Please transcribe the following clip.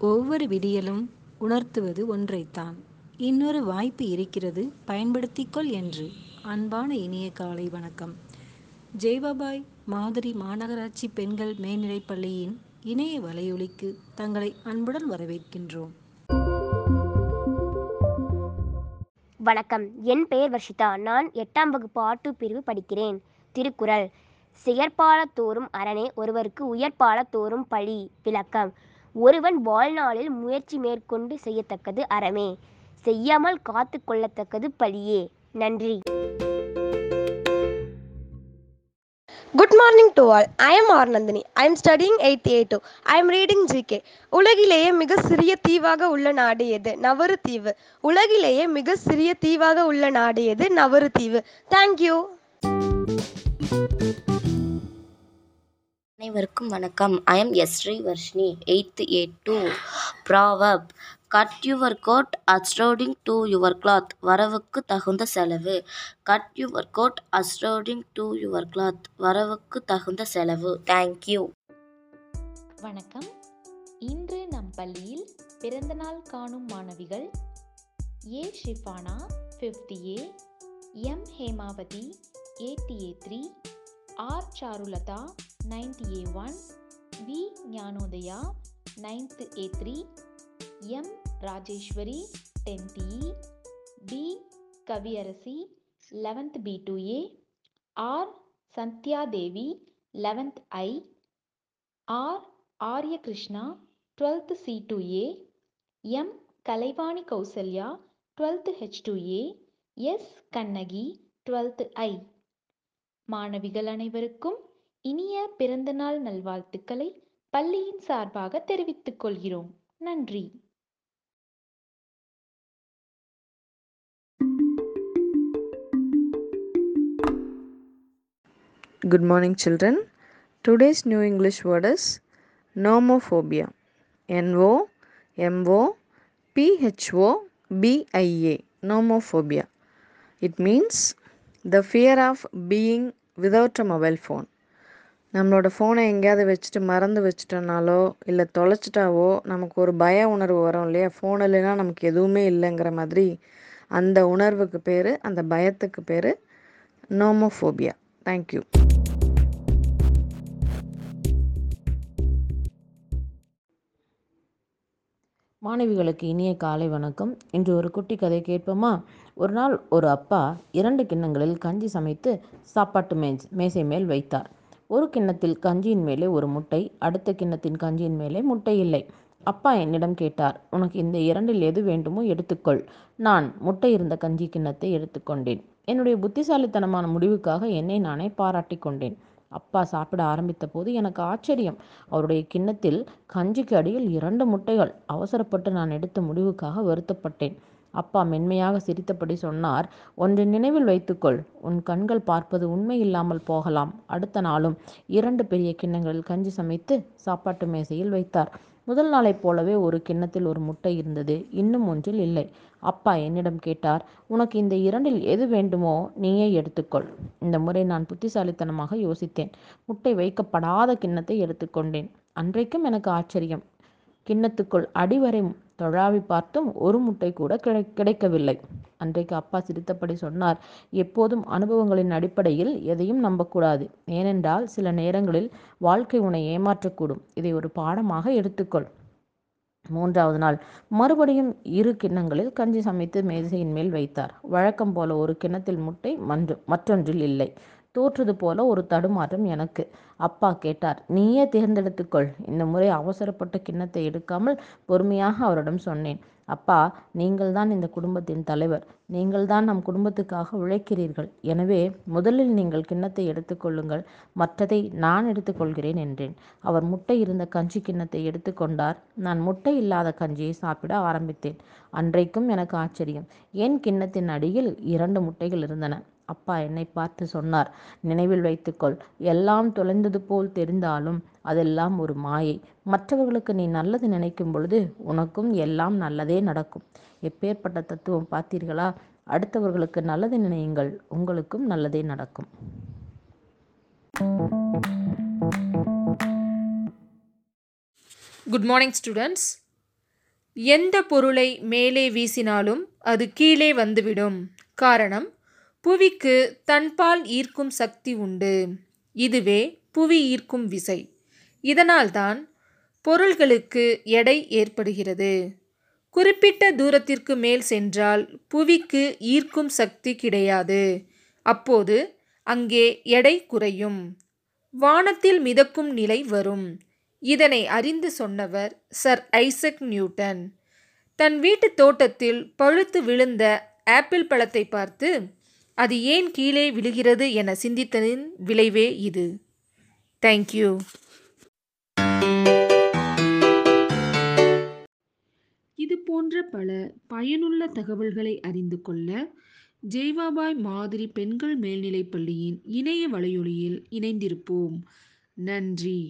ஒவ்வொரு விடியலும் உணர்த்துவது ஒன்றைத்தான். இன்னொரு வாய்ப்பு இருக்கிறது பயன்படுத்திக்கொள் என்று. அன்பான இனிய காலை வணக்கம். ஜெய்பாபாய் மாதிரி மாநகராட்சி பெண்கள் மேல்நிலைப் பள்ளியின் இணைய வலையொலிக்கு தங்களை அன்புடன் வரவேற்கின்றோம். வணக்கம். என் பெயர் வர்ஷிதா. நான் எட்டாம் வகுப்பு ஆட்டு பிரிவு படிக்கிறேன். திருக்குறள். செயற்பாலத்தோறும் அரணே ஒருவருக்கு உயர்பாலத் தோறும் பழி விளக்கம். ஒருவன் வாழ்நாளில் முயற்சி மேற்கொண்டு செய்யத்தக்கது அறமே செய்யாமல் காத்து கொள்ளத்தக்கது பழியே நன்றி Good morning to all. I am Arnandini. I studying eight 8th A2. I reading reading GK. உலகிலேயே மிக சிறிய தீவாக உள்ள நாடு எது நவரு தீவு உலகிலேயே மிக சிறிய தீவாக உள்ள நாடு எது நவரு தீவு தேங்க்யூ அனைவருக்கும் வணக்கம். I am S Varshini eighth eight two proverb cut your coat according to your cloth வரவுக்கு தகுந்த செலவு. Cut your coat according to your cloth வரவுக்கு தகுந்த செலவு. தேங்க்யூ வணக்கம். இன்று நம் பள்ளியில் பிறந்தநாள் காணும் மாணவிகள் A. Shifana fifth A M Hemavathi eight A three R Charulatha ninth A one V Gnanodaya ninth A three M Rajeswari tenth E D Kaviyarasi eleventh B two A R Sandhiyadevi eleventh I R Aryakrishna twelfth C two A M Kalaivani Kausalya twelfth H two A S Kannagi twelfth I மாணவிகள் அனைவருக்கும் இனிய பிறந்தநாள் நல்வாழ்த்துக்களை பள்ளியின் சார்பாக தெரிவித்துக் கொள்கிறோம் நன்றி Good morning, children. Today's new English word is nomophobia. N O M O P H O B I A. Nomophobia. It means the fear of being without mobile phone நம்மளோட ஃபோனை எங்கேயாவது வச்சுட்டு மறந்து வச்சுட்டோனாலோ இல்லை தொலைச்சிட்டாவோ நமக்கு ஒரு பய உணர்வு வரும் இல்லையா? ஃபோன் இல்லைன்னா நமக்கு எதுவுமே இல்லைங்கிற மாதிரி அந்த உணர்வுக்கு பேர் அந்த பயத்துக்கு பேர் நோமோஃபோபியா தேங்க்யூ மாணவிகளுக்கு இனிய காலை வணக்கம். இன்று ஒரு குட்டி கதை கேட்போமா? ஒரு நாள் ஒரு அப்பா இரண்டு கிண்ணங்களில் கஞ்சி சமைத்து சாப்பாட்டு மேஜ் மேசை மேல் வைத்தார். ஒரு கிண்ணத்தில் கஞ்சியின் மேலே ஒரு முட்டை அடுத்த கிண்ணத்தின் கஞ்சியின் மேலே முட்டை இல்லை. அப்பா என்னிடம் கேட்டார் உனக்கு இந்த இரண்டில் எது வேண்டுமோ எடுத்துக்கொள். நான் முட்டை இருந்த கஞ்சி கிண்ணத்தை எடுத்துக்கொண்டேன். என்னுடைய புத்திசாலித்தனமான முடிவுக்காக என்னை நானே பாராட்டிக் கொண்டேன். அப்பா சாப்பிட ஆரம்பித்த போது எனக்கு ஆச்சரியம். அவருடைய கிண்ணத்தில் கஞ்சிக்கு அடியில் இரண்டு முட்டைகள். அவசரப்பட்டு நான் எடுத்த முடிவுக்காக வருத்தப்பட்டேன். அப்பா மென்மையாக சிரித்தபடி சொன்னார் ஒன்று நினைவில் வைத்துக்கொள் உன் கண்கள் பார்ப்பது உண்மை இல்லாமல் போகலாம். அடுத்த நாளும் இரண்டு பெரிய கிண்ணங்களில் கஞ்சி சமைத்து சாப்பாட்டு மேசையில் வைத்தார். முதல் நாளைப் போலவே ஒரு கிண்ணத்தில் ஒரு முட்டை இருந்தது இன்னும் ஒன்றில் இல்லை. அப்பா என்னிடம் கேட்டார் உனக்கு இந்த இரண்டில் எது வேண்டுமோ நீயே எடுத்துக்கொள் இந்த முறை நான் புத்திசாலித்தனமாக யோசித்தேன். முட்டை வைக்கப்படாத கிண்ணத்தை எடுத்துக்கொண்டேன். அன்றைக்கும் எனக்கு ஆச்சரியம். கிண்ணத்துக்குள் அடிவரை தொழாவி பார்த்தும் ஒரு முட்டை கூட கிடை கிடைக்கவில்லை. அன்றைக்கு அப்பா சிரித்தபடி சொன்னார் எப்போதும் அனுபவங்களின் அடிப்படையில் எதையும் நம்பக்கூடாது. ஏனென்றால் சில நேரங்களில் வாழ்க்கை உன்னை ஏமாற்றக்கூடும். இதை ஒரு பாடமாக எடுத்துக்கொள். மூன்றாவது நாள் மறுபடியும் இரு கிண்ணங்களில் கஞ்சி சமைத்து மேசையின் மேல் வைத்தார். வழக்கம் போல ஒரு கிண்ணத்தில் முட்டை மன்று மற்றொன்றில் இல்லை. தோற்றது போல ஒரு தடுமாற்றம் எனக்கு. அப்பா கேட்டார் நீயே தேர்ந்தெடுத்துக்கொள். இந்த முறை அவசரப்பட்ட கிண்ணத்தை எடுக்காமல் பொறுமையாக அவரிடம் சொன்னேன். அப்பா நீங்கள்தான் இந்த குடும்பத்தின் தலைவர். நீங்கள்தான் நம் குடும்பத்துக்காக உழைக்கிறீர்கள். எனவே முதலில் நீங்கள் கிண்ணத்தை எடுத்துக்கொள்ளுங்கள் மற்றதை நான் எடுத்துக்கொள்கிறேன் என்றேன். அவர் முட்டை இருந்த கஞ்சி கிண்ணத்தை எடுத்துக்கொண்டார் நான் முட்டை இல்லாத கஞ்சியை சாப்பிட ஆரம்பித்தேன். அன்றைக்கும் எனக்கு ஆச்சரியம். என் கிண்ணத்தின் அடியில் இரண்டு முட்டைகள் இருந்தன? அப்பா என்னை பார்த்து சொன்னார் நினைவில் வைத்துக்கொள் எல்லாம் தொலைந்தது போல் தெரிந்தாலும் அதெல்லாம் ஒரு மாயை. மற்றவர்களுக்கு நீ நல்லது நினைக்கும் பொழுது உனக்கும் எல்லாம் நல்லதே நடக்கும். எப்பேற்பட்ட தத்துவம் பார்த்தீர்களா? அடுத்தவர்களுக்கு நல்லது நினையுங்கள் உங்களுக்கும் நல்லதே நடக்கும். குட் மார்னிங் ஸ்டூடெண்ட்ஸ் எந்த பொருளை மேலே வீசினாலும் அது கீழே வந்துவிடும். காரணம் புவிக்கு தன்பால் ஈர்க்கும் சக்தி உண்டு. இதுவே புவி ஈர்க்கும் விசை. இதனால்தான் பொருள்களுக்கு எடை ஏற்படுகிறது. குறிப்பிட்ட தூரத்திற்கு மேல் சென்றால் புவிக்கு ஈர்க்கும் சக்தி கிடையாது. அப்போது அங்கே எடை குறையும். வானத்தில் மிதக்கும் நிலை வரும். இதனை அறிந்து சொன்னவர் சர் ஐசக் நியூட்டன். தன் வீட்டு தோட்டத்தில் பழுத்து விழுந்த ஆப்பிள் பழத்தை பார்த்து அது ஏன் கீழே விழுகிறது என சிந்தித்ததின் விளைவே இது. தேங்க்யூ இது போன்ற பல பயனுள்ள தகவல்களை அறிந்து கொள்ள ஜெய்வாபாய் மாதிரி பெண்கள் மேல்நிலைப் பள்ளியின் இணைய வலையொலியில் இணைந்திருப்போம். நன்றி.